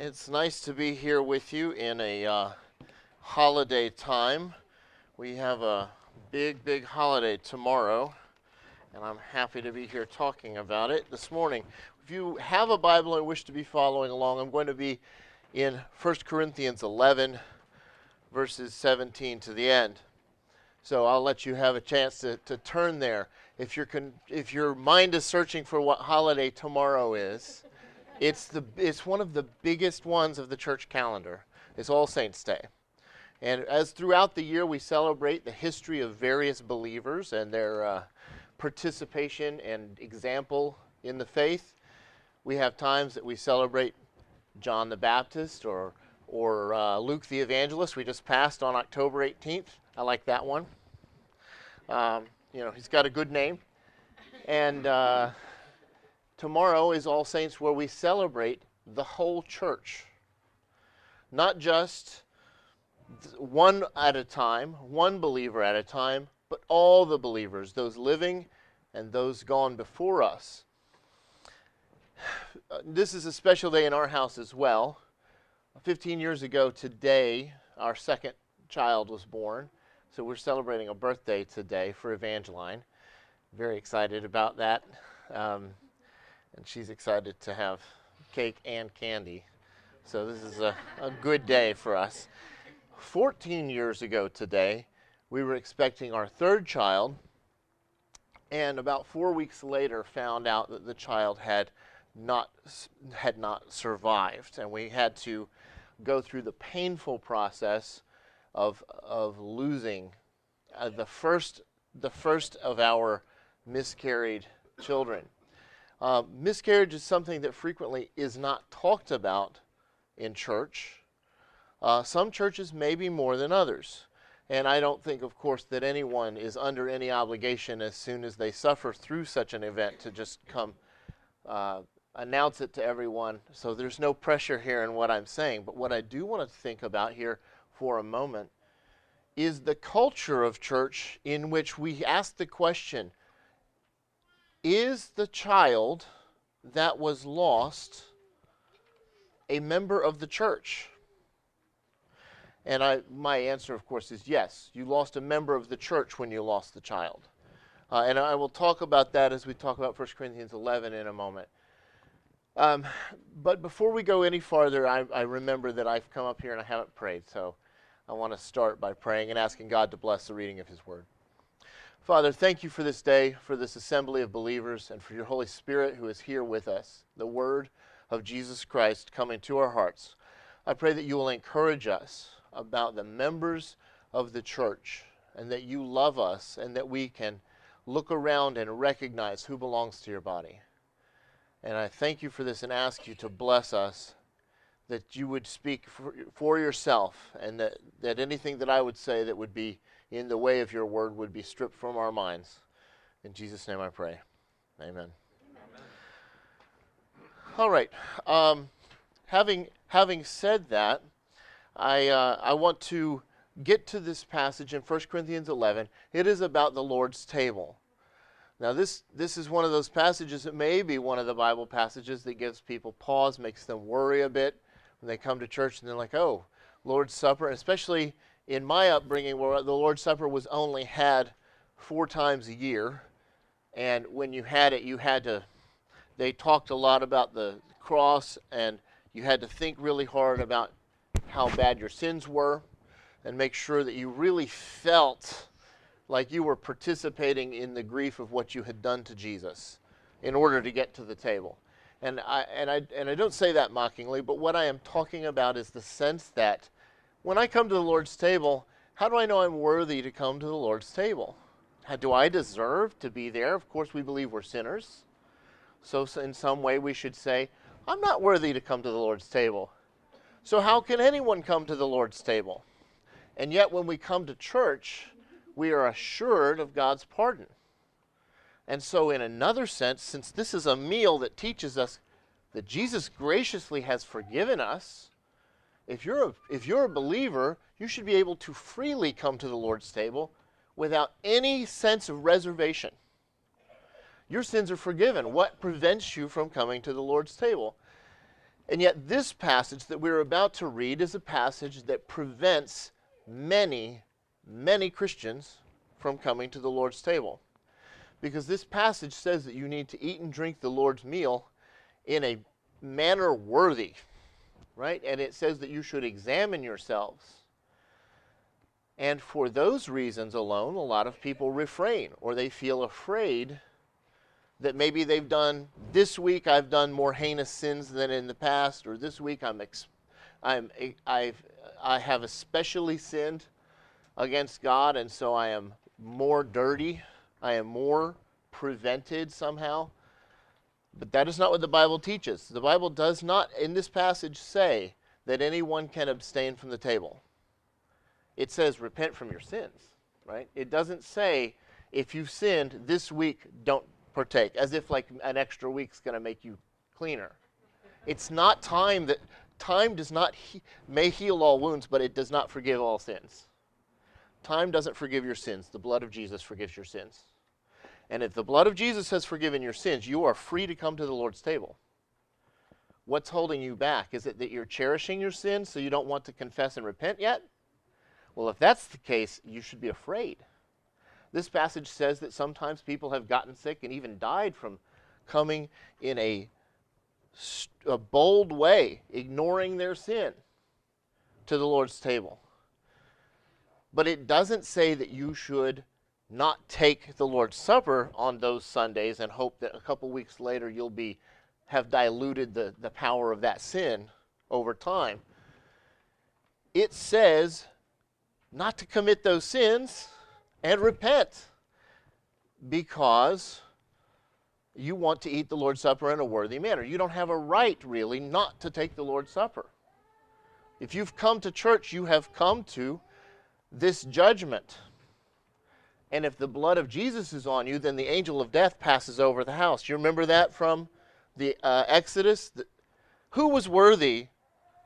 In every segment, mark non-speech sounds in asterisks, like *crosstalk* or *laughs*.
It's nice to be here with you in a uh, holiday time. We have a big, big holiday tomorrow, and I'm happy to be here talking about it this morning. If you have a Bible and wish to be following along, I'm going to be in 1 Corinthians 11, verses 17 to the end. So I'll let you have a chance to, to turn there. If, you if your mind is searching for what holiday tomorrow is, it's, the, it's one of the biggest ones of the church calendar. It's All Saints' Day. And as throughout the year we celebrate the history of various believers and their uh, participation and example in the faith, we have times that we celebrate John the Baptist or, or uh, Luke the Evangelist. We just passed on October 18th. I like that one. Um, you know, he's got a good name. And uh, tomorrow is All Saints, where we celebrate the whole church. Not just one at a time, one believer at a time, but all the believers, those living and those gone before us. *sighs* This is a special day in our house as well. 15 years ago today, our second child was born. So we're celebrating a birthday today for Evangeline. Very excited about that. Um, and she's excited to have cake and candy. So this is a, a good day for us. 14 years ago today, we were expecting our third child, and about four weeks later, found out that the child had not had not survived, and we had to go through the painful process of of losing uh, the first the first of our miscarried children. Uh, miscarriage is something that frequently is not talked about in church. Uh, some churches may be more than others. And I don't think, of course, that anyone is under any obligation as soon as they suffer through such an event to just come uh, announce it to everyone. So there's no pressure here in what I'm saying. But what I do want to think about here for a moment is the culture of church in which we ask the question is the child that was lost a member of the church? And I, my answer, of course, is yes. You lost a member of the church when you lost the child. Uh, and I will talk about that as we talk about 1 Corinthians 11 in a moment. Um, but before we go any farther, I, I remember that I've come up here and I haven't prayed. So I want to start by praying and asking God to bless the reading of His Word. Father, thank you for this day, for this assembly of believers, and for your Holy Spirit who is here with us, the Word of Jesus Christ coming to our hearts. I pray that you will encourage us about the members of the church and that you love us and that we can look around and recognize who belongs to your body. And I thank you for this and ask you to bless us, that you would speak for, for yourself, and that, that anything that I would say that would be in the way of your word would be stripped from our minds. In Jesus' name I pray. Amen. Amen. All right. Um, having, having said that, I, uh, I want to get to this passage in 1 Corinthians 11. It is about the Lord's table. Now, this, this is one of those passages that may be one of the Bible passages that gives people pause, makes them worry a bit when they come to church and they're like, oh, Lord's Supper, especially in my upbringing where the Lord's Supper was only had four times a year. And when you had it, you had to, they talked a lot about the cross, and you had to think really hard about how bad your sins were and make sure that you really felt like you were participating in the grief of what you had done to Jesus in order to get to the table. And I, and, I, and I don't say that mockingly, but what I am talking about is the sense that when I come to the Lord's table, how do I know I'm worthy to come to the Lord's table? How, do I deserve to be there? Of course, we believe we're sinners. So, in some way, we should say, I'm not worthy to come to the Lord's table. So, how can anyone come to the Lord's table? And yet, when we come to church, we are assured of God's pardon. And so, in another sense, since this is a meal that teaches us that Jesus graciously has forgiven us, if you're a, if you're a believer, you should be able to freely come to the Lord's table without any sense of reservation. Your sins are forgiven. What prevents you from coming to the Lord's table? And yet, this passage that we're about to read is a passage that prevents many, many Christians from coming to the Lord's table. Because this passage says that you need to eat and drink the Lord's meal in a manner worthy, right? And it says that you should examine yourselves. And for those reasons alone, a lot of people refrain or they feel afraid that maybe they've done this week I've done more heinous sins than in the past, or this week I'm I'm I've I have especially sinned against God, and so I am more dirty. I am more prevented somehow. But that is not what the Bible teaches. The Bible does not, in this passage, say that anyone can abstain from the table. It says repent from your sins, right? It doesn't say if you've sinned this week, don't partake, as if like an extra week's going to make you cleaner. It's not time that time does not he, may heal all wounds, but it does not forgive all sins. Time doesn't forgive your sins. The blood of Jesus forgives your sins. And if the blood of Jesus has forgiven your sins, you are free to come to the Lord's table. What's holding you back? Is it that you're cherishing your sins so you don't want to confess and repent yet? Well, if that's the case, you should be afraid. This passage says that sometimes people have gotten sick and even died from coming in a, a bold way, ignoring their sin to the Lord's table. But it doesn't say that you should not take the Lord's Supper on those Sundays and hope that a couple weeks later you'll be have diluted the, the power of that sin over time. It says not to commit those sins and repent because you want to eat the Lord's Supper in a worthy manner. You don't have a right, really, not to take the Lord's Supper. If you've come to church, you have come to this judgment. And if the blood of Jesus is on you, then the angel of death passes over the house. You remember that from the uh, Exodus? Who was worthy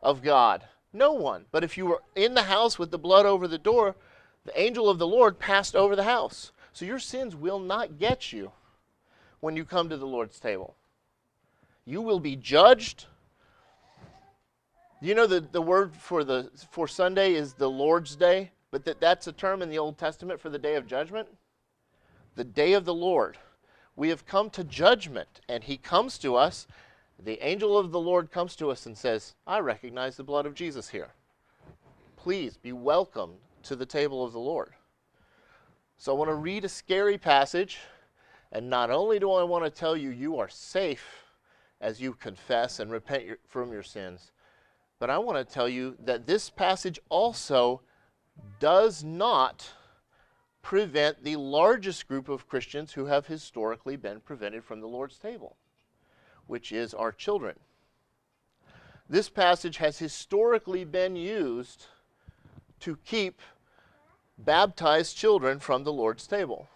of God? No one. But if you were in the house with the blood over the door, the angel of the Lord passed over the house. So your sins will not get you when you come to the Lord's table. You will be judged. You know the, the word for the for Sunday is the Lord's Day, but that, that's a term in the Old Testament for the day of judgment. The day of the Lord. We have come to judgment, and he comes to us. The angel of the Lord comes to us and says, I recognize the blood of Jesus here. Please be welcomed to the table of the Lord. So I want to read a scary passage, and not only do I want to tell you you are safe as you confess and repent your, from your sins, but I want to tell you that this passage also does not prevent the largest group of Christians who have historically been prevented from the Lord's table, which is our children. This passage has historically been used to keep baptized children from the Lord's table.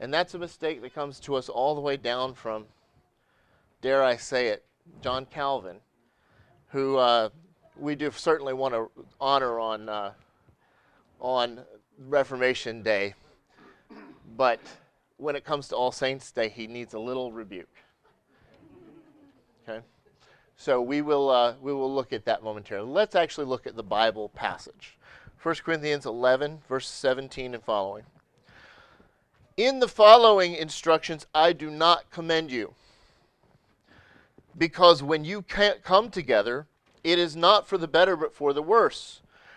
And that's a mistake that comes to us all the way down from, dare I say it, John Calvin, who uh, we do certainly want to honor on, uh, on Reformation Day. But when it comes to All Saints Day, he needs a little rebuke. Okay? So we will, uh, we will look at that momentarily. Let's actually look at the Bible passage. 1 Corinthians 11, verse 17 and following. In the following instructions, I do not commend you. Because when you can't come together, it is not for the better, but for the worse.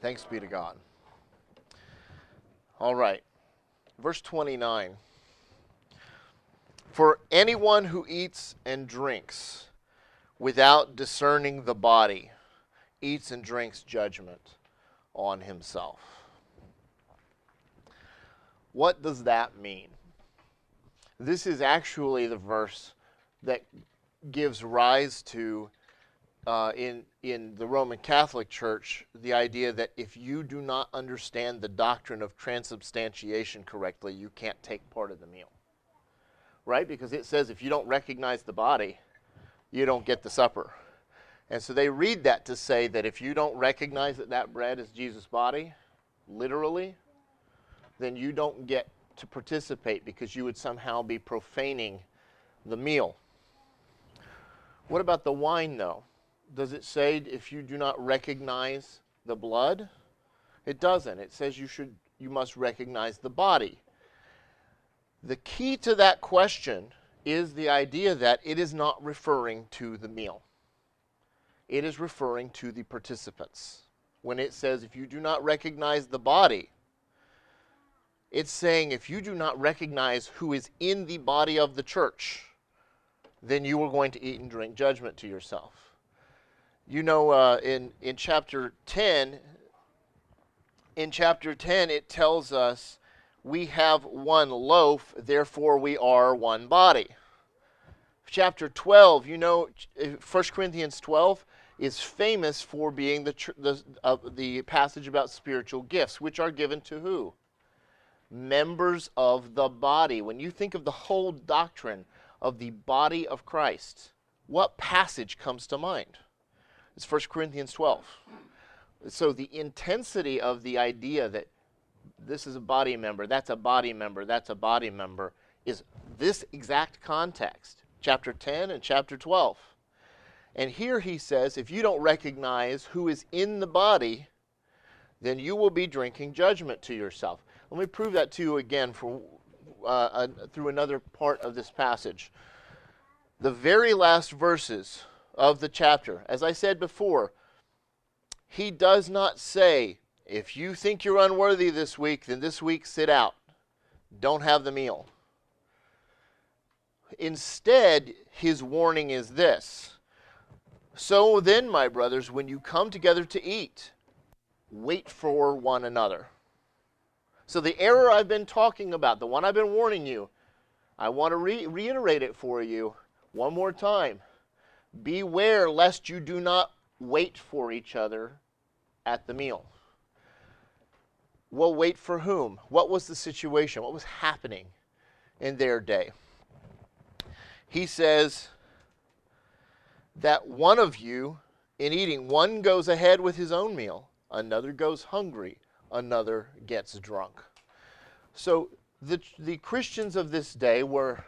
Thanks be to God. All right. Verse 29. For anyone who eats and drinks without discerning the body eats and drinks judgment on himself. What does that mean? This is actually the verse that gives rise to, uh, in, in the Roman Catholic Church, the idea that if you do not understand the doctrine of transubstantiation correctly, you can't take part of the meal. Right? Because it says if you don't recognize the body, you don't get the supper. And so they read that to say that if you don't recognize that that bread is Jesus' body, literally, then you don't get to participate because you would somehow be profaning the meal. What about the wine, though? Does it say if you do not recognize the blood? It doesn't. It says you should you must recognize the body. The key to that question is the idea that it is not referring to the meal. It is referring to the participants. When it says, if you do not recognize the body, it's saying, if you do not recognize who is in the body of the church, then you are going to eat and drink judgment to yourself. You know, uh, in, in chapter 10, in chapter 10, it tells us we have one loaf, therefore we are one body. Chapter 12, you know, 1 Corinthians 12 is famous for being the, the, uh, the passage about spiritual gifts, which are given to who? Members of the body. When you think of the whole doctrine of the body of Christ, what passage comes to mind? It's 1 Corinthians 12. So the intensity of the idea that this is a body member, that's a body member, that's a body member, is this exact context, chapter 10 and chapter 12. And here he says, if you don't recognize who is in the body, then you will be drinking judgment to yourself. Let me prove that to you again for, uh, uh, through another part of this passage. The very last verses of the chapter, as I said before, he does not say, if you think you're unworthy this week, then this week sit out. Don't have the meal. Instead, his warning is this So then, my brothers, when you come together to eat, wait for one another. So, the error I've been talking about, the one I've been warning you, I want to re- reiterate it for you one more time. Beware lest you do not wait for each other at the meal. Well, wait for whom? What was the situation? What was happening in their day? He says that one of you, in eating, one goes ahead with his own meal, another goes hungry, another gets drunk. So the, the Christians of this day were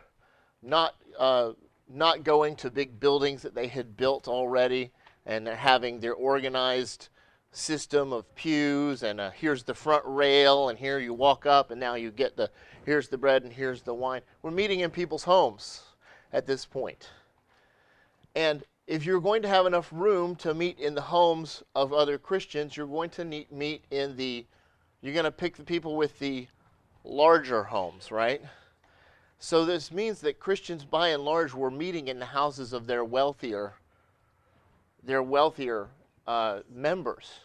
not, uh, not going to big buildings that they had built already and having their organized system of pews and uh, here's the front rail and here you walk up and now you get the here's the bread and here's the wine. We're meeting in people's homes at this point. And if you're going to have enough room to meet in the homes of other Christians, you're going to meet in the, you're going to pick the people with the larger homes, right? So this means that Christians, by and large, were meeting in the houses of their wealthier, their wealthier uh, members,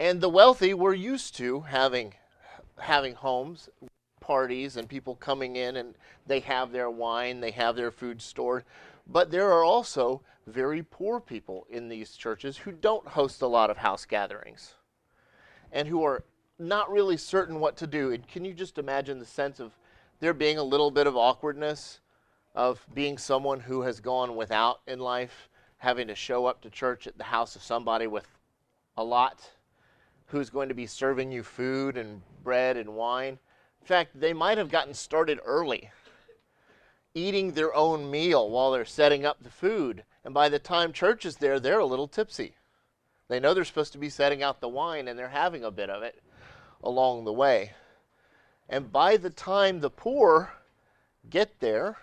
and the wealthy were used to having having homes, parties, and people coming in, and they have their wine, they have their food stored. But there are also very poor people in these churches who don't host a lot of house gatherings and who are not really certain what to do. And can you just imagine the sense of there being a little bit of awkwardness of being someone who has gone without in life, having to show up to church at the house of somebody with a lot who's going to be serving you food and bread and wine? In fact, they might have gotten started early eating their own meal while they're setting up the food. And by the time church is there, they're a little tipsy. They know they're supposed to be setting out the wine and they're having a bit of it along the way. And by the time the poor get there,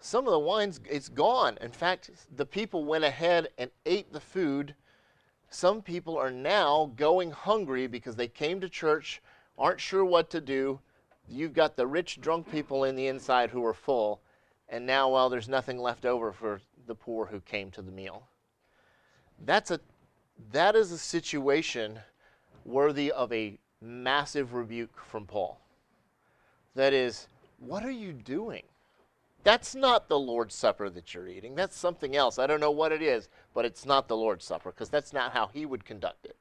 some of the wine's it's gone. In fact, the people went ahead and ate the food. Some people are now going hungry because they came to church, aren't sure what to do, you've got the rich drunk people in the inside who are full, and now, well, there's nothing left over for the poor who came to the meal. That's a, that is a situation worthy of a massive rebuke from Paul. That is, what are you doing? That's not the Lord's Supper that you're eating. That's something else. I don't know what it is, but it's not the Lord's Supper because that's not how he would conduct it.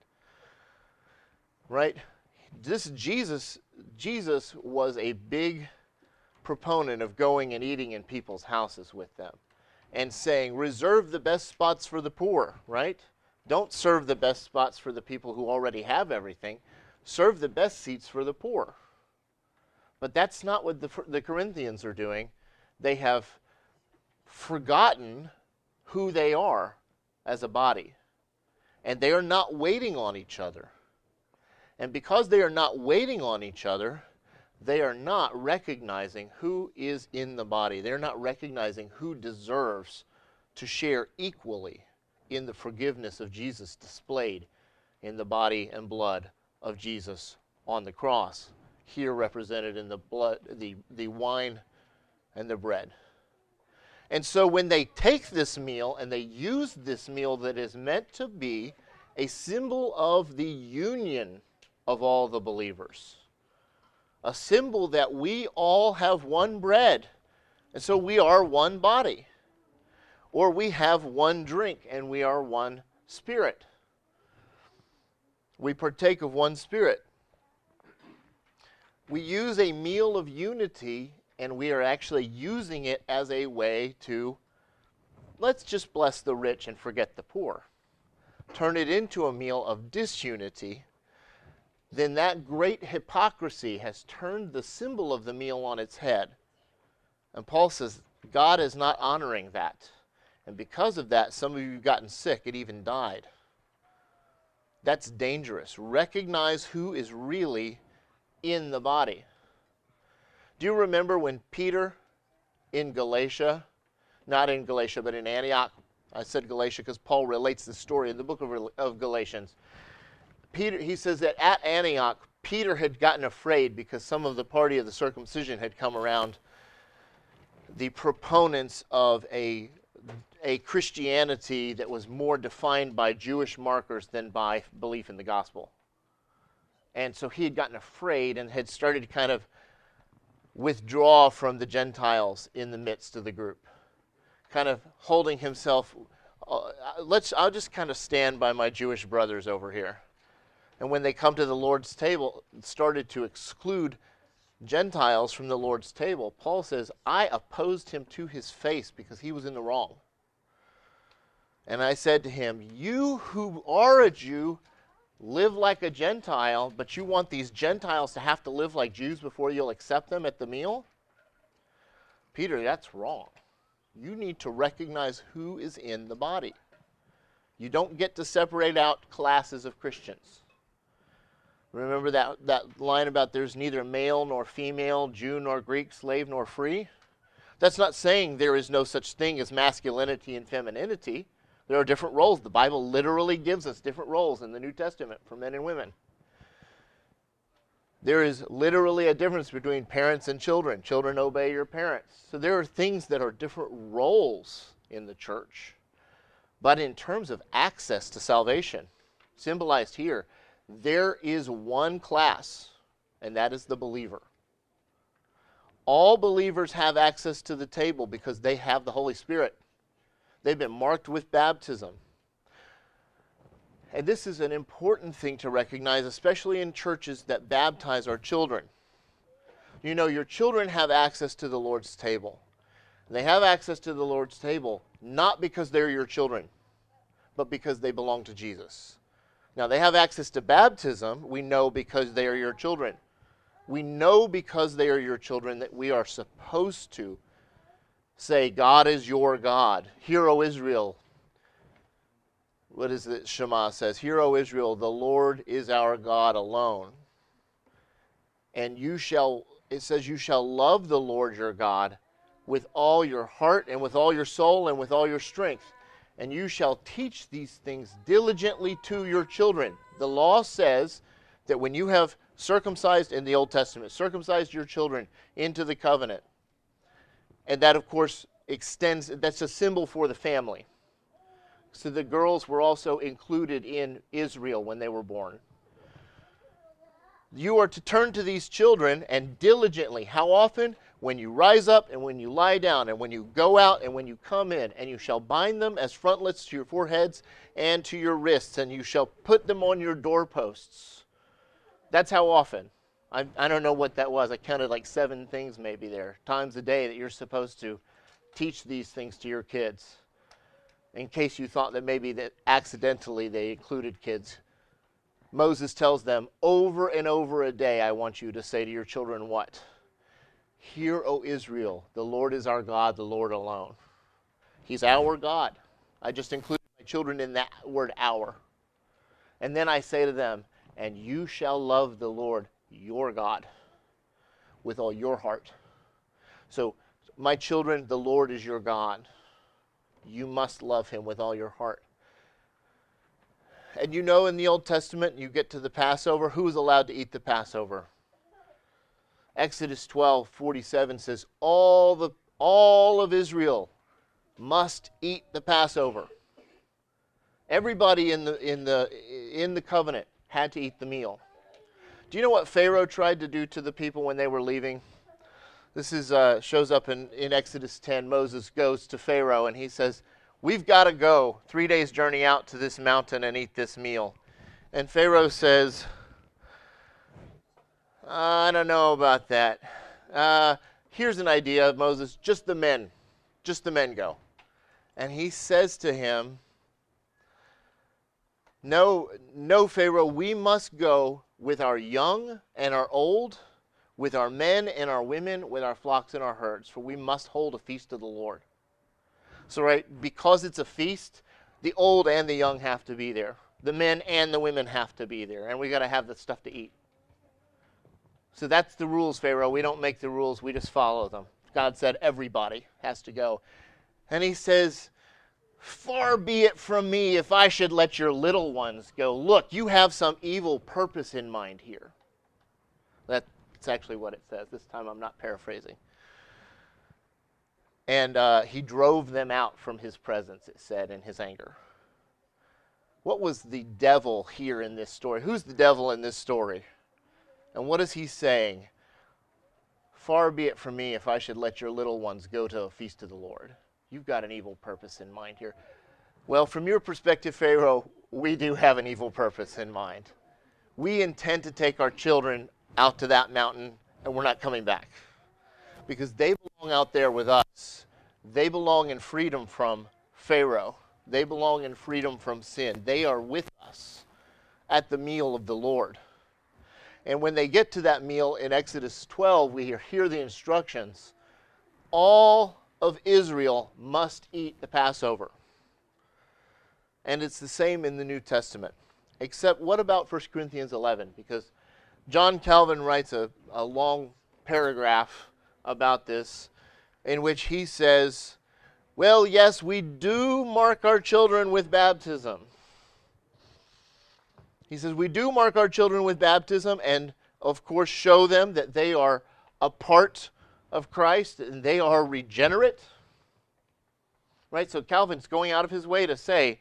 Right? This Jesus Jesus was a big proponent of going and eating in people's houses with them and saying, reserve the best spots for the poor, right? Don't serve the best spots for the people who already have everything. Serve the best seats for the poor. But that's not what the, the Corinthians are doing. They have forgotten who they are as a body. And they are not waiting on each other. And because they are not waiting on each other, they are not recognizing who is in the body. They're not recognizing who deserves to share equally in the forgiveness of Jesus displayed in the body and blood of Jesus on the cross, here represented in the blood, the, the wine and the bread. And so when they take this meal and they use this meal that is meant to be a symbol of the union of all the believers. A symbol that we all have one bread, and so we are one body. Or we have one drink, and we are one spirit. We partake of one spirit. We use a meal of unity, and we are actually using it as a way to let's just bless the rich and forget the poor. Turn it into a meal of disunity then that great hypocrisy has turned the symbol of the meal on its head. And Paul says, God is not honoring that. And because of that, some of you have gotten sick and even died. That's dangerous. Recognize who is really in the body. Do you remember when Peter in Galatia, not in Galatia, but in Antioch, I said Galatia because Paul relates the story in the book of, of Galatians. Peter, he says that at Antioch, Peter had gotten afraid because some of the party of the circumcision had come around the proponents of a, a Christianity that was more defined by Jewish markers than by belief in the gospel. And so he had gotten afraid and had started to kind of withdraw from the Gentiles in the midst of the group, kind of holding himself. Uh, let's. I'll just kind of stand by my Jewish brothers over here and when they come to the Lord's table, started to exclude Gentiles from the Lord's table, Paul says, I opposed him to his face because he was in the wrong. And I said to him, You who are a Jew live like a Gentile, but you want these Gentiles to have to live like Jews before you'll accept them at the meal? Peter, that's wrong. You need to recognize who is in the body. You don't get to separate out classes of Christians. Remember that, that line about there's neither male nor female, Jew nor Greek, slave nor free? That's not saying there is no such thing as masculinity and femininity. There are different roles. The Bible literally gives us different roles in the New Testament for men and women. There is literally a difference between parents and children. Children obey your parents. So there are things that are different roles in the church. But in terms of access to salvation, symbolized here, there is one class, and that is the believer. All believers have access to the table because they have the Holy Spirit. They've been marked with baptism. And this is an important thing to recognize, especially in churches that baptize our children. You know, your children have access to the Lord's table. They have access to the Lord's table not because they're your children, but because they belong to Jesus. Now, they have access to baptism, we know, because they are your children. We know because they are your children that we are supposed to say, God is your God. Hear, O Israel. What is it Shema says? Hear, O Israel, the Lord is our God alone. And you shall, it says, you shall love the Lord your God with all your heart and with all your soul and with all your strength. And you shall teach these things diligently to your children. The law says that when you have circumcised in the Old Testament, circumcised your children into the covenant, and that, of course, extends, that's a symbol for the family. So the girls were also included in Israel when they were born. You are to turn to these children and diligently, how often? when you rise up and when you lie down and when you go out and when you come in, and you shall bind them as frontlets to your foreheads and to your wrists, and you shall put them on your doorposts. That's how often. I, I don't know what that was. I counted like seven things maybe there, times a day that you're supposed to teach these things to your kids. In case you thought that maybe that accidentally they included kids. Moses tells them over and over a day, I want you to say to your children what? Hear, O Israel, the Lord is our God, the Lord alone. He's our God. I just included my children in that word our. And then I say to them, and you shall love the Lord your God with all your heart. So, my children, the Lord is your God. You must love him with all your heart. And you know in the Old Testament, you get to the Passover, who is allowed to eat the Passover? Exodus 12, 47 says, all, the, all of Israel must eat the Passover. Everybody in the, in, the, in the covenant had to eat the meal. Do you know what Pharaoh tried to do to the people when they were leaving? This is, uh, shows up in, in Exodus 10. Moses goes to Pharaoh and he says, We've got to go three days' journey out to this mountain and eat this meal. And Pharaoh says, I don't know about that. Uh, here's an idea, Moses. Just the men. Just the men go. And he says to him, No, no, Pharaoh, we must go with our young and our old, with our men and our women, with our flocks and our herds, for we must hold a feast of the Lord. So, right, because it's a feast, the old and the young have to be there. The men and the women have to be there, and we got to have the stuff to eat. So that's the rules, Pharaoh. We don't make the rules, we just follow them. God said everybody has to go. And he says, Far be it from me if I should let your little ones go. Look, you have some evil purpose in mind here. That's actually what it says. This time I'm not paraphrasing. And uh, he drove them out from his presence, it said, in his anger. What was the devil here in this story? Who's the devil in this story? And what is he saying? Far be it from me if I should let your little ones go to a feast of the Lord. You've got an evil purpose in mind here. Well, from your perspective, Pharaoh, we do have an evil purpose in mind. We intend to take our children out to that mountain, and we're not coming back. Because they belong out there with us. They belong in freedom from Pharaoh. They belong in freedom from sin. They are with us at the meal of the Lord. And when they get to that meal in Exodus 12, we hear the instructions all of Israel must eat the Passover. And it's the same in the New Testament. Except, what about 1 Corinthians 11? Because John Calvin writes a, a long paragraph about this in which he says, Well, yes, we do mark our children with baptism. He says, We do mark our children with baptism and, of course, show them that they are a part of Christ and they are regenerate. Right? So Calvin's going out of his way to say,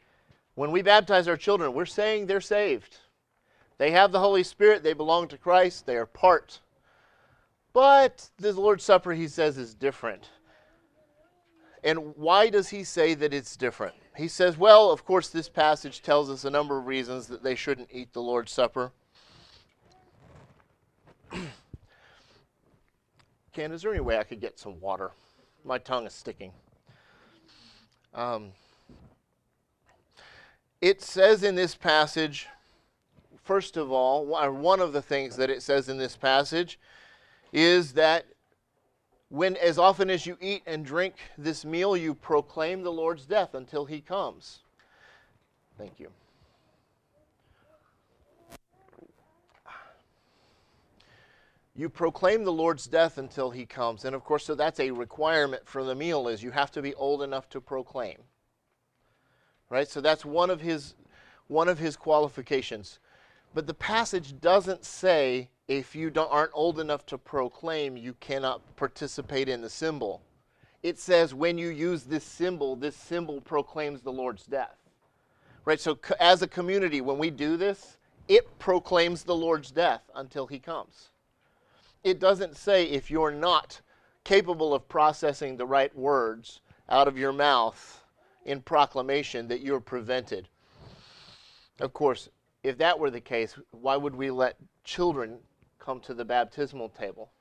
when we baptize our children, we're saying they're saved. They have the Holy Spirit, they belong to Christ, they are part. But the Lord's Supper, he says, is different. And why does he say that it's different? He says, well, of course, this passage tells us a number of reasons that they shouldn't eat the Lord's Supper. *clears throat* Ken, is there any way I could get some water? My tongue is sticking. Um, it says in this passage, first of all, one of the things that it says in this passage is that when as often as you eat and drink this meal, you proclaim the Lord's death until he comes. Thank you. You proclaim the Lord's death until he comes. And of course, so that's a requirement for the meal is you have to be old enough to proclaim. Right? So that's one of his one of his qualifications. But the passage doesn't say if you aren't old enough to proclaim, you cannot participate in the symbol. It says when you use this symbol, this symbol proclaims the Lord's death. Right? So as a community, when we do this, it proclaims the Lord's death until he comes it doesn't say if you're not capable of processing the right words out of your mouth in proclamation that you're prevented. Of course, if that were the case, why would we let children come to the baptismal table?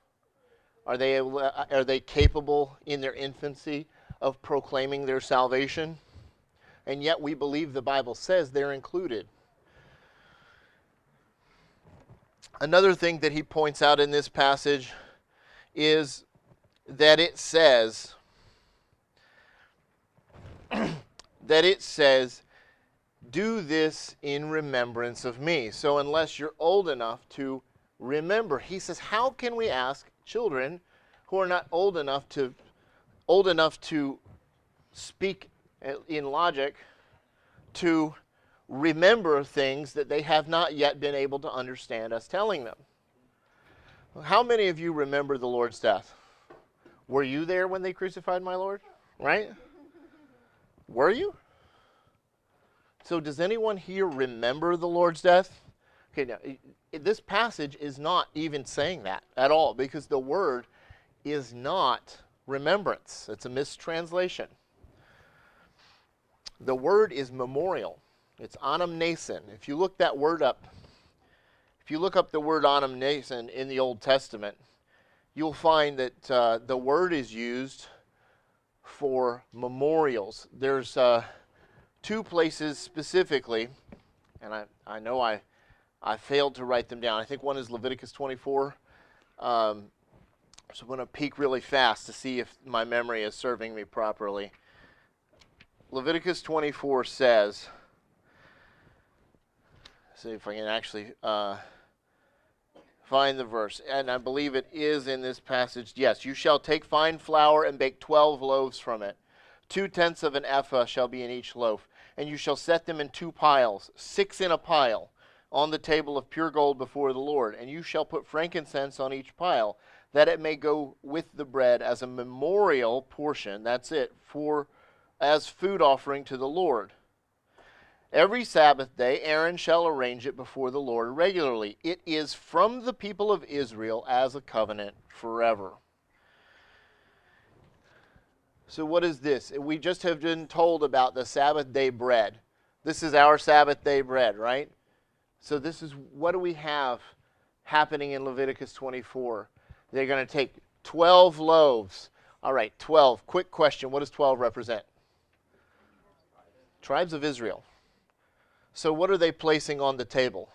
Are they, are they capable in their infancy of proclaiming their salvation? And yet we believe the Bible says they're included. Another thing that he points out in this passage is that it says *clears throat* that it says do this in remembrance of me. So unless you're old enough to remember, he says how can we ask children who are not old enough to old enough to speak eh, in logic to remember things that they have not yet been able to understand us telling them. How many of you remember the Lord's death? Were you there when they crucified my Lord? Right? Were you? So, does anyone here remember the Lord's death? Okay, now, this passage is not even saying that at all because the word is not remembrance, it's a mistranslation. The word is memorial. It's anamnesin. If you look that word up, if you look up the word anamnesin in the Old Testament, you'll find that uh, the word is used for memorials. There's uh, two places specifically, and I, I know I, I failed to write them down. I think one is Leviticus 24. Um, so I'm going to peek really fast to see if my memory is serving me properly. Leviticus 24 says, see if I can actually uh, find the verse. And I believe it is in this passage. Yes, you shall take fine flour and bake twelve loaves from it. Two tenths of an ephah shall be in each loaf. And you shall set them in two piles, six in a pile, on the table of pure gold before the Lord. And you shall put frankincense on each pile, that it may go with the bread as a memorial portion. That's it, for as food offering to the Lord. Every Sabbath day, Aaron shall arrange it before the Lord regularly. It is from the people of Israel as a covenant forever. So, what is this? We just have been told about the Sabbath day bread. This is our Sabbath day bread, right? So, this is what do we have happening in Leviticus 24? They're going to take 12 loaves. All right, 12. Quick question What does 12 represent? Tribes of Israel. So, what are they placing on the table?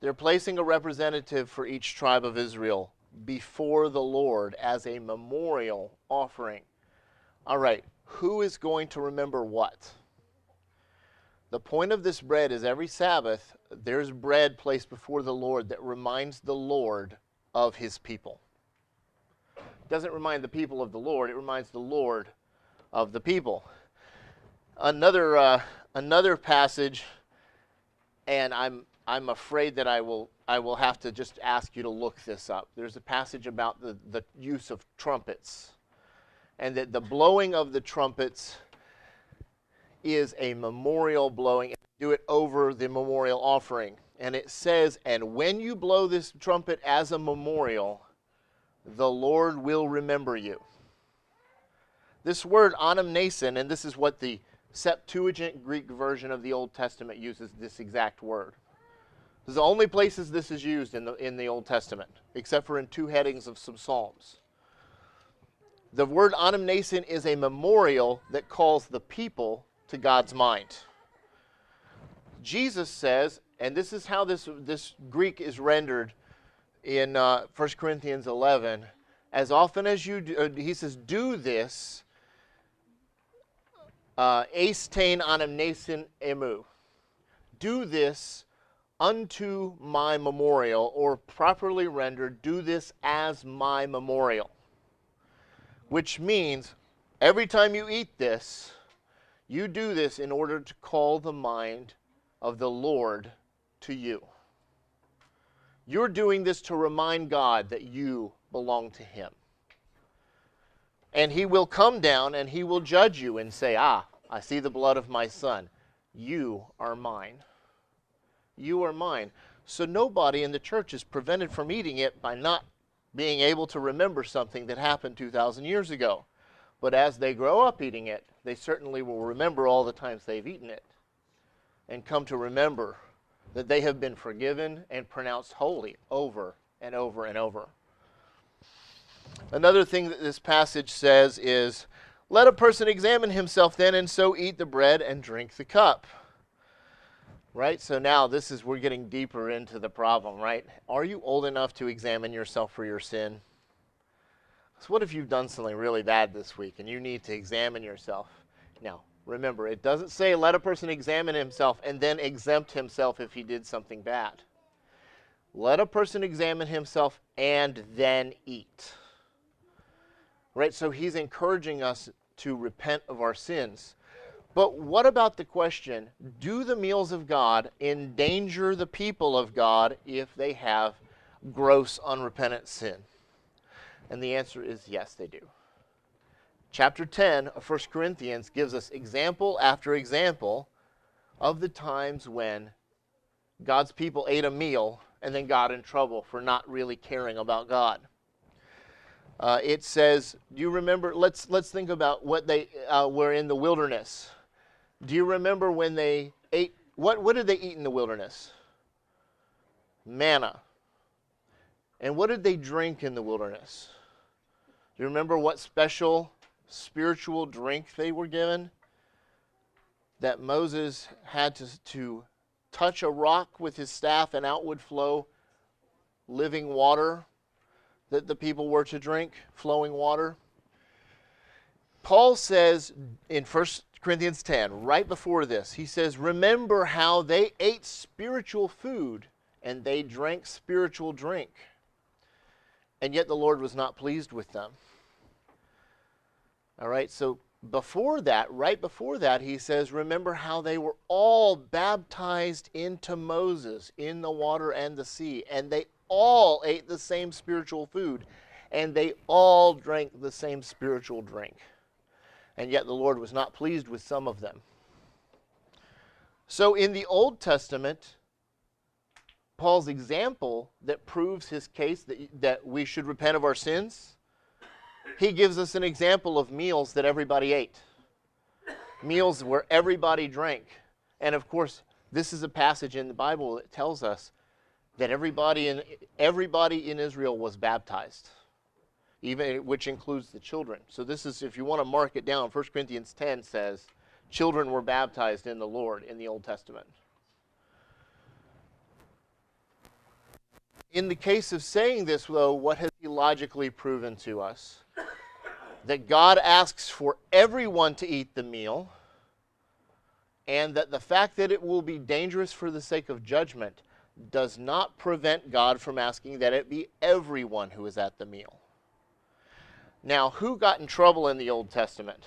They're placing a representative for each tribe of Israel before the Lord as a memorial offering. All right, who is going to remember what? The point of this bread is every Sabbath, there's bread placed before the Lord that reminds the Lord of his people. It doesn't remind the people of the Lord, it reminds the Lord of the people. Another, uh, another passage, and I'm, I'm afraid that I will, I will have to just ask you to look this up. There's a passage about the, the use of trumpets, and that the blowing of the trumpets is a memorial blowing. Do it over the memorial offering. And it says, And when you blow this trumpet as a memorial, the Lord will remember you. This word anamnesin, and this is what the Septuagint Greek version of the Old Testament uses this exact word. This is the only places this is used in the, in the Old Testament, except for in two headings of some Psalms. The word anamnesin is a memorial that calls the people to God's mind. Jesus says, and this is how this, this Greek is rendered in uh, 1 Corinthians 11, as often as you do, uh, he says, do this, uh, astein anamnesin emu. Do this unto my memorial, or properly rendered, do this as my memorial. Which means every time you eat this, you do this in order to call the mind of the Lord to you. You're doing this to remind God that you belong to Him. And He will come down and He will judge you and say, Ah, I see the blood of my Son. You are mine. You are mine. So nobody in the church is prevented from eating it by not being able to remember something that happened 2,000 years ago. But as they grow up eating it, they certainly will remember all the times they've eaten it and come to remember that they have been forgiven and pronounced holy over and over and over. Another thing that this passage says is let a person examine himself then and so eat the bread and drink the cup. Right? So now this is, we're getting deeper into the problem, right? Are you old enough to examine yourself for your sin? So, what if you've done something really bad this week and you need to examine yourself? Now, remember, it doesn't say let a person examine himself and then exempt himself if he did something bad. Let a person examine himself and then eat. Right? So, he's encouraging us to repent of our sins. But what about the question do the meals of God endanger the people of God if they have gross unrepentant sin? And the answer is yes, they do. Chapter 10 of 1 Corinthians gives us example after example of the times when God's people ate a meal and then got in trouble for not really caring about God. Uh, it says, do you remember? Let's, let's think about what they uh, were in the wilderness. Do you remember when they ate? What, what did they eat in the wilderness? Manna. And what did they drink in the wilderness? Do you remember what special spiritual drink they were given? That Moses had to, to touch a rock with his staff and out would flow living water that the people were to drink, flowing water. Paul says in 1 Corinthians 10, right before this, he says, Remember how they ate spiritual food and they drank spiritual drink and yet the Lord was not pleased with them. All right, so before that, right before that, he says, Remember how they were all baptized into Moses in the water and the sea, and they all ate the same spiritual food, and they all drank the same spiritual drink. And yet the Lord was not pleased with some of them. So in the Old Testament, Paul's example that proves his case that, that we should repent of our sins, he gives us an example of meals that everybody ate. Meals where everybody drank. And of course, this is a passage in the Bible that tells us that everybody in, everybody in Israel was baptized, even which includes the children. So this is, if you want to mark it down, 1 Corinthians 10 says, children were baptized in the Lord in the Old Testament. In the case of saying this, though, what has he logically proven to us? That God asks for everyone to eat the meal, and that the fact that it will be dangerous for the sake of judgment does not prevent God from asking that it be everyone who is at the meal. Now, who got in trouble in the Old Testament?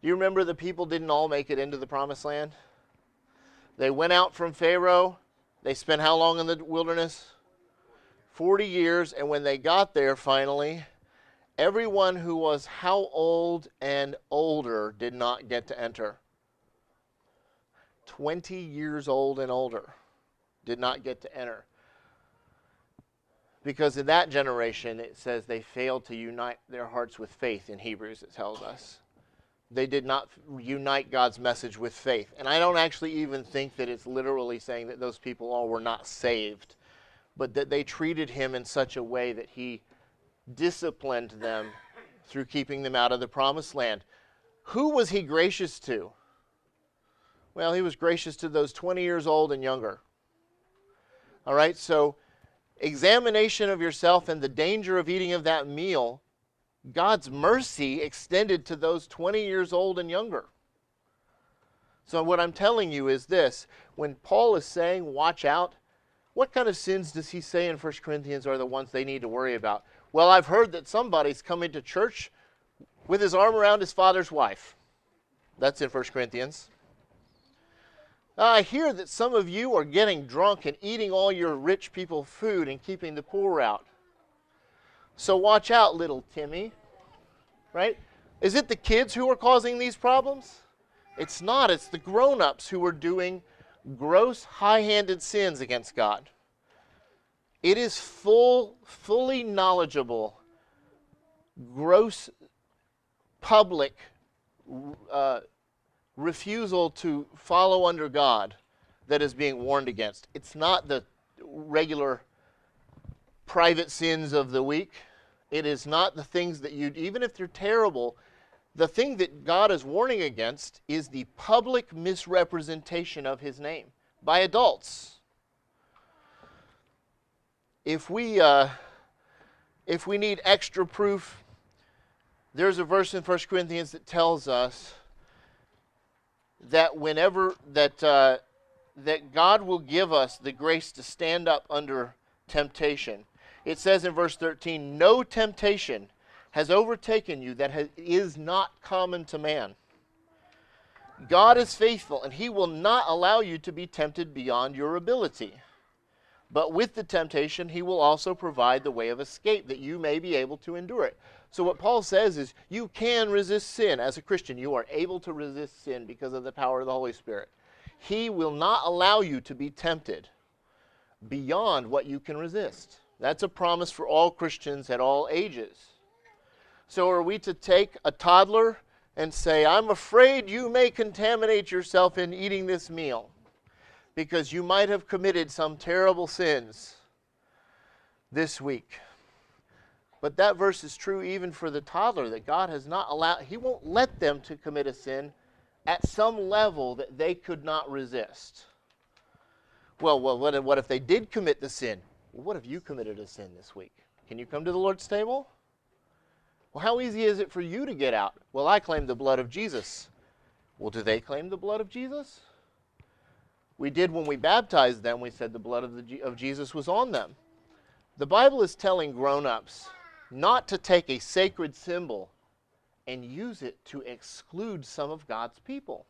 Do you remember the people didn't all make it into the promised land? They went out from Pharaoh. They spent how long in the wilderness? 40 years. And when they got there finally, everyone who was how old and older did not get to enter. 20 years old and older did not get to enter. Because in that generation, it says they failed to unite their hearts with faith, in Hebrews, it tells us. They did not unite God's message with faith. And I don't actually even think that it's literally saying that those people all were not saved, but that they treated him in such a way that he disciplined them through keeping them out of the promised land. Who was he gracious to? Well, he was gracious to those 20 years old and younger. All right, so examination of yourself and the danger of eating of that meal, God's mercy extended to those 20 years old and younger. So, what I'm telling you is this when Paul is saying, watch out, what kind of sins does he say in 1 Corinthians are the ones they need to worry about? Well, I've heard that somebody's coming to church with his arm around his father's wife. That's in 1 Corinthians. I hear that some of you are getting drunk and eating all your rich people food and keeping the poor out. So watch out, little Timmy. Right? Is it the kids who are causing these problems? It's not. It's the grown ups who are doing gross, high handed sins against God. It is full, fully knowledgeable, gross, public uh, refusal to follow under God that is being warned against. It's not the regular private sins of the week. It is not the things that you, even if they're terrible, the thing that God is warning against is the public misrepresentation of his name by adults. If we, uh, if we need extra proof, there's a verse in 1 Corinthians that tells us that whenever that uh, that God will give us the grace to stand up under temptation. It says in verse 13, "No temptation has overtaken you that has, is not common to man." God is faithful, and He will not allow you to be tempted beyond your ability. But with the temptation, He will also provide the way of escape that you may be able to endure it. So, what Paul says is you can resist sin. As a Christian, you are able to resist sin because of the power of the Holy Spirit. He will not allow you to be tempted beyond what you can resist. That's a promise for all Christians at all ages. So, are we to take a toddler and say, I'm afraid you may contaminate yourself in eating this meal because you might have committed some terrible sins this week? But that verse is true even for the toddler that God has not allowed, He won't let them to commit a sin at some level that they could not resist. Well, well what, if, what if they did commit the sin? Well, what if you committed a sin this week? Can you come to the Lord's table? Well, how easy is it for you to get out? Well, I claim the blood of Jesus. Well, do they claim the blood of Jesus? We did when we baptized them, we said the blood of, the, of Jesus was on them. The Bible is telling grown ups not to take a sacred symbol and use it to exclude some of God's people.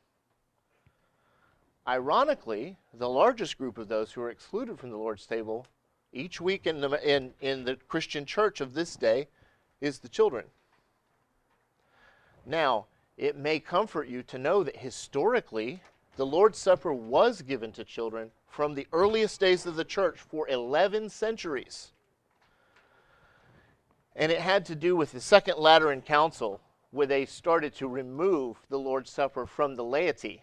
Ironically, the largest group of those who are excluded from the Lord's table each week in the, in, in the Christian church of this day is the children. Now, it may comfort you to know that historically, the Lord's Supper was given to children from the earliest days of the church for 11 centuries. And it had to do with the Second Lateran Council, where they started to remove the Lord's Supper from the laity.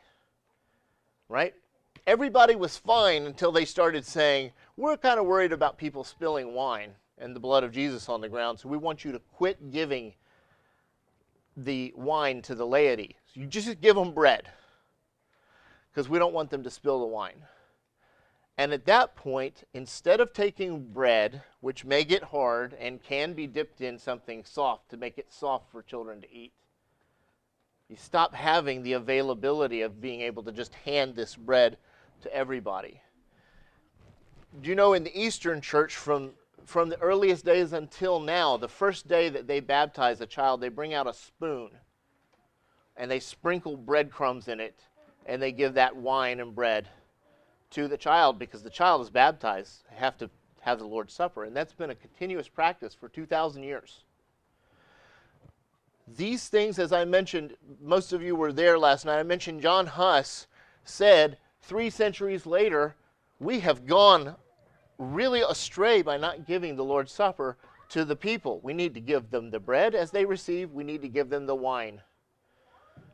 Right? Everybody was fine until they started saying, We're kind of worried about people spilling wine and the blood of Jesus on the ground, so we want you to quit giving the wine to the laity. So you just give them bread because we don't want them to spill the wine. And at that point, instead of taking bread, which may get hard and can be dipped in something soft to make it soft for children to eat, You stop having the availability of being able to just hand this bread to everybody. Do you know in the Eastern church, from, from the earliest days until now, the first day that they baptize a child, they bring out a spoon and they sprinkle breadcrumbs in it and they give that wine and bread to the child because the child is baptized, have to have the Lord's Supper. And that's been a continuous practice for 2,000 years. These things, as I mentioned, most of you were there last night. I mentioned John Huss said three centuries later, we have gone really astray by not giving the Lord's Supper to the people. We need to give them the bread as they receive, we need to give them the wine.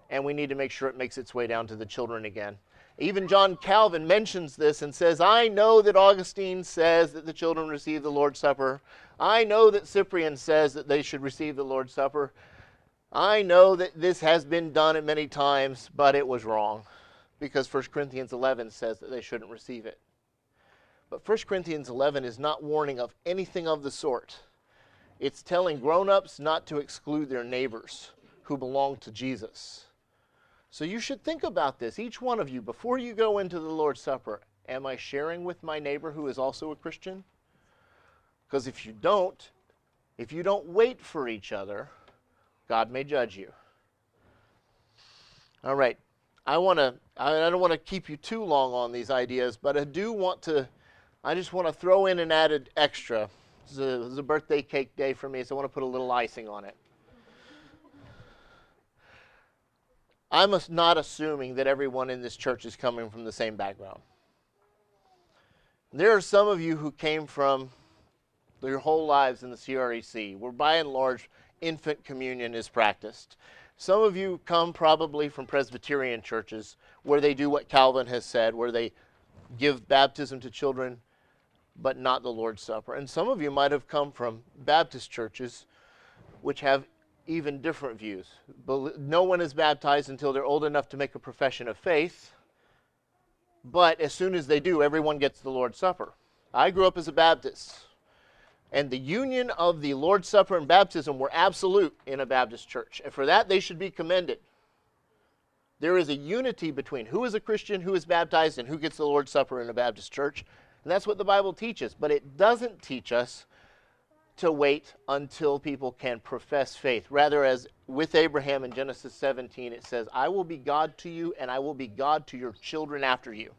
And we need to make sure it makes its way down to the children again. Even John Calvin mentions this and says, I know that Augustine says that the children receive the Lord's Supper. I know that Cyprian says that they should receive the Lord's Supper. I know that this has been done at many times, but it was wrong because 1 Corinthians 11 says that they shouldn't receive it. But 1 Corinthians 11 is not warning of anything of the sort. It's telling grown ups not to exclude their neighbors who belong to Jesus. So you should think about this, each one of you, before you go into the Lord's Supper. Am I sharing with my neighbor who is also a Christian? Because if you don't, if you don't wait for each other, God may judge you. All right. I want to I don't want to keep you too long on these ideas, but I do want to I just want to throw in an added extra. It's a, it's a birthday cake day for me, so I want to put a little icing on it. I'm not assuming that everyone in this church is coming from the same background. There are some of you who came from your whole lives in the CREC, where by and large infant communion is practiced. Some of you come probably from Presbyterian churches where they do what Calvin has said, where they give baptism to children but not the Lord's Supper. And some of you might have come from Baptist churches which have even different views. No one is baptized until they're old enough to make a profession of faith. But as soon as they do, everyone gets the Lord's Supper. I grew up as a Baptist. And the union of the Lord's Supper and baptism were absolute in a Baptist church. And for that, they should be commended. There is a unity between who is a Christian, who is baptized, and who gets the Lord's Supper in a Baptist church. And that's what the Bible teaches. But it doesn't teach us to wait until people can profess faith. Rather, as with Abraham in Genesis 17, it says, I will be God to you, and I will be God to your children after you.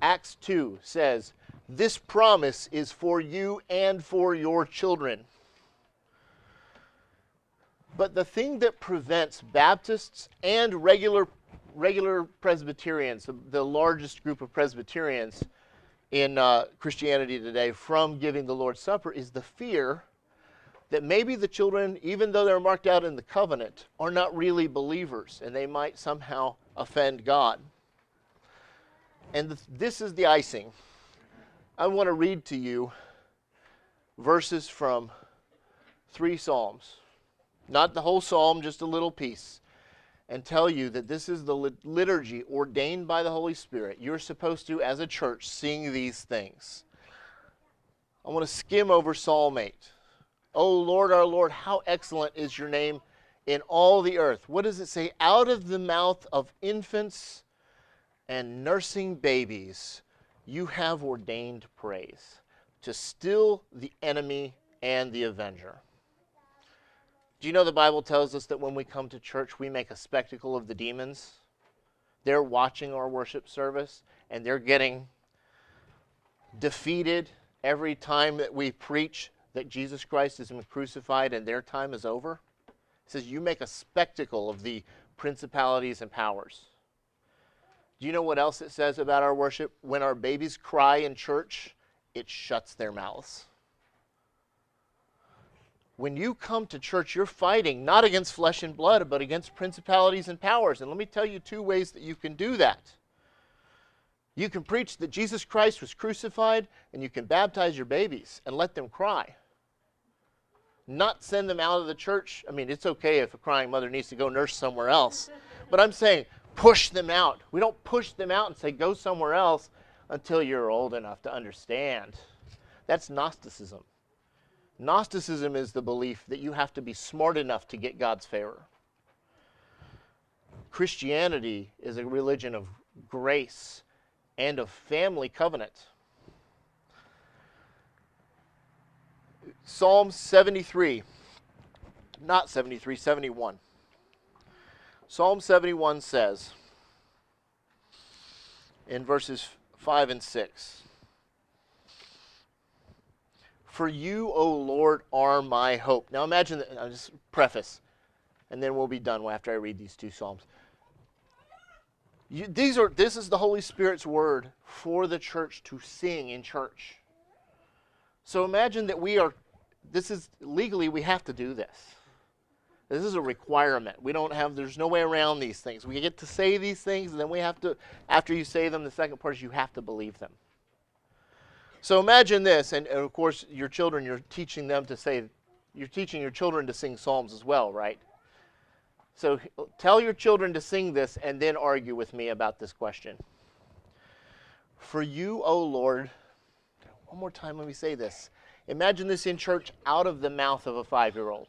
Acts 2 says, This promise is for you and for your children. But the thing that prevents Baptists and regular, regular Presbyterians, the largest group of Presbyterians, in uh, Christianity today from giving the Lord's Supper is the fear that maybe the children, even though they're marked out in the covenant, are not really believers and they might somehow offend God. And th- this is the icing. I want to read to you verses from three Psalms. Not the whole Psalm, just a little piece and tell you that this is the liturgy ordained by the Holy Spirit. You're supposed to, as a church, sing these things. I want to skim over Psalm 8. Oh Lord, our Lord, how excellent is your name in all the earth. What does it say? Out of the mouth of infants and nursing babies, you have ordained praise to still the enemy and the avenger. Do you know the Bible tells us that when we come to church, we make a spectacle of the demons? They're watching our worship service and they're getting defeated every time that we preach that Jesus Christ has been crucified and their time is over. It says, You make a spectacle of the principalities and powers. Do you know what else it says about our worship? When our babies cry in church, it shuts their mouths when you come to church, you're fighting not against flesh and blood, but against principalities and powers. And let me tell you two ways that you can do that. You can preach that Jesus Christ was crucified, and you can baptize your babies and let them cry. Not send them out of the church. I mean, it's okay if a crying mother needs to go nurse somewhere else. *laughs* But I'm saying push them out. We don't push them out and say go somewhere else until you're old enough to understand. That's Gnosticism. Gnosticism is the belief that you have to be smart enough to get God's favor. Christianity is a religion of grace and of family covenant. Psalm 73, not 73, 71. Psalm 71 says in verses 5 and 6 For you, O Lord, are my hope. Now imagine that, I'll just preface, and then we'll be done after I read these two Psalms. You, these are, this is the Holy Spirit's word for the church to sing in church. So imagine that we are, this is legally, we have to do this. This is a requirement. We don't have, there's no way around these things. We get to say these things, and then we have to, after you say them, the second part is you have to believe them. So imagine this, and, of course, your children, you're teaching them to say, you're teaching your children to sing psalms as well, right? So tell your children to sing this and then argue with me about this question. For you, O Lord, one more time, let me say this. Imagine this in church out of the mouth of a five year old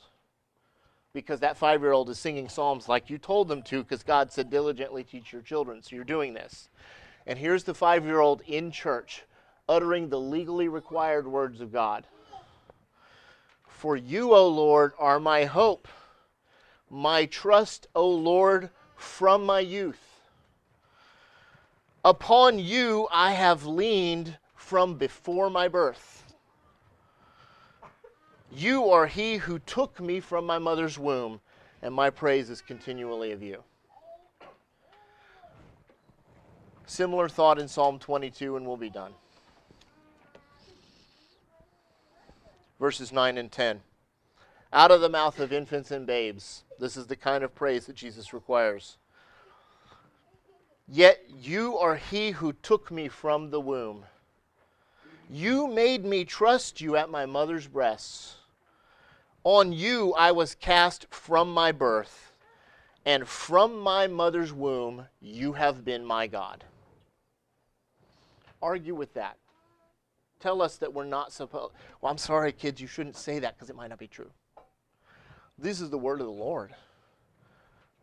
because that five year old is singing psalms like you told them to because God said diligently teach your children. So you're doing this. And here's the five year old in church uttering the legally required words of God. For you, O Lord, are my hope, my trust, O Lord, from my youth. Upon you I have leaned from before my birth. You are he who took me from my mother's womb, and my praise is continually of you. Similar thought in Psalm 22, and we'll be done. Verses 9 and 10. Out of the mouth of infants and babes, this is the kind of praise that Jesus requires. Yet you are he who took me from the womb. You made me trust you at my mother's breasts. On you I was cast from my birth, and from my mother's womb you have been my God. Argue with that. Tell us that we're not supposed. Well, I'm sorry, kids, you shouldn't say that because it might not be true. This is the word of the Lord.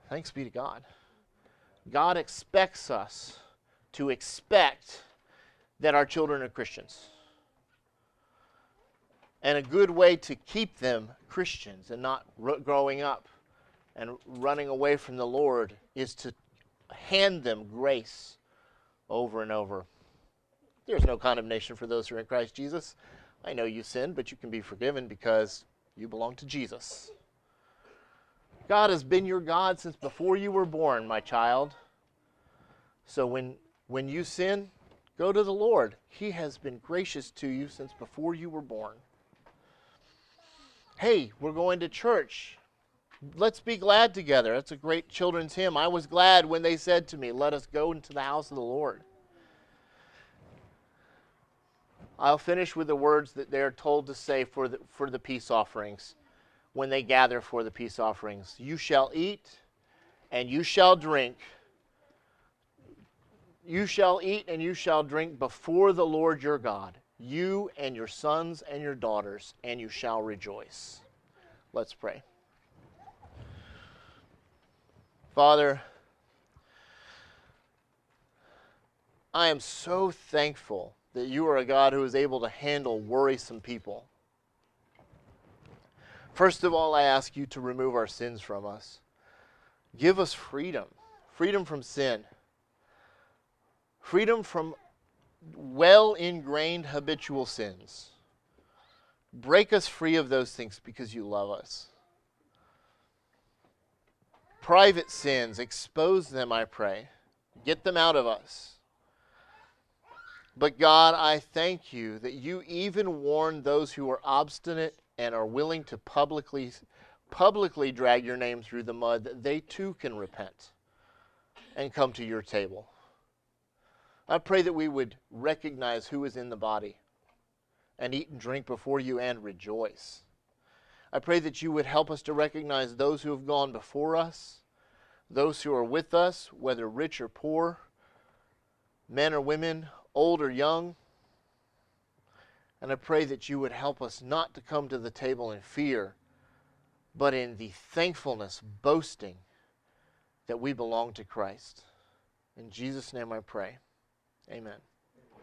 Thanks be to God. God expects us to expect that our children are Christians. And a good way to keep them Christians and not r- growing up and running away from the Lord is to hand them grace over and over. There's no condemnation for those who are in Christ Jesus. I know you sinned, but you can be forgiven because you belong to Jesus. God has been your God since before you were born, my child. So when when you sin, go to the Lord. He has been gracious to you since before you were born hey, we're going to church. Let's be glad together. That's a great children's hymn. I was glad when they said to me, Let us go into the house of the Lord. I'll finish with the words that they're told to say for the, for the peace offerings when they gather for the peace offerings. You shall eat and you shall drink. You shall eat and you shall drink before the Lord your God you and your sons and your daughters, and you shall rejoice. Let's pray. Father, I am so thankful that you are a God who is able to handle worrisome people. First of all, I ask you to remove our sins from us. Give us freedom freedom from sin, freedom from well ingrained habitual sins. Break us free of those things because you love us. Private sins, expose them, I pray. Get them out of us. But God, I thank you that you even warn those who are obstinate and are willing to publicly publicly drag your name through the mud that they too can repent and come to your table. I pray that we would recognize who is in the body and eat and drink before you and rejoice. I pray that you would help us to recognize those who have gone before us, those who are with us, whether rich or poor, men or women, old or young. And I pray that you would help us not to come to the table in fear, but in the thankfulness, boasting that we belong to Christ. In Jesus' name I pray. Amen.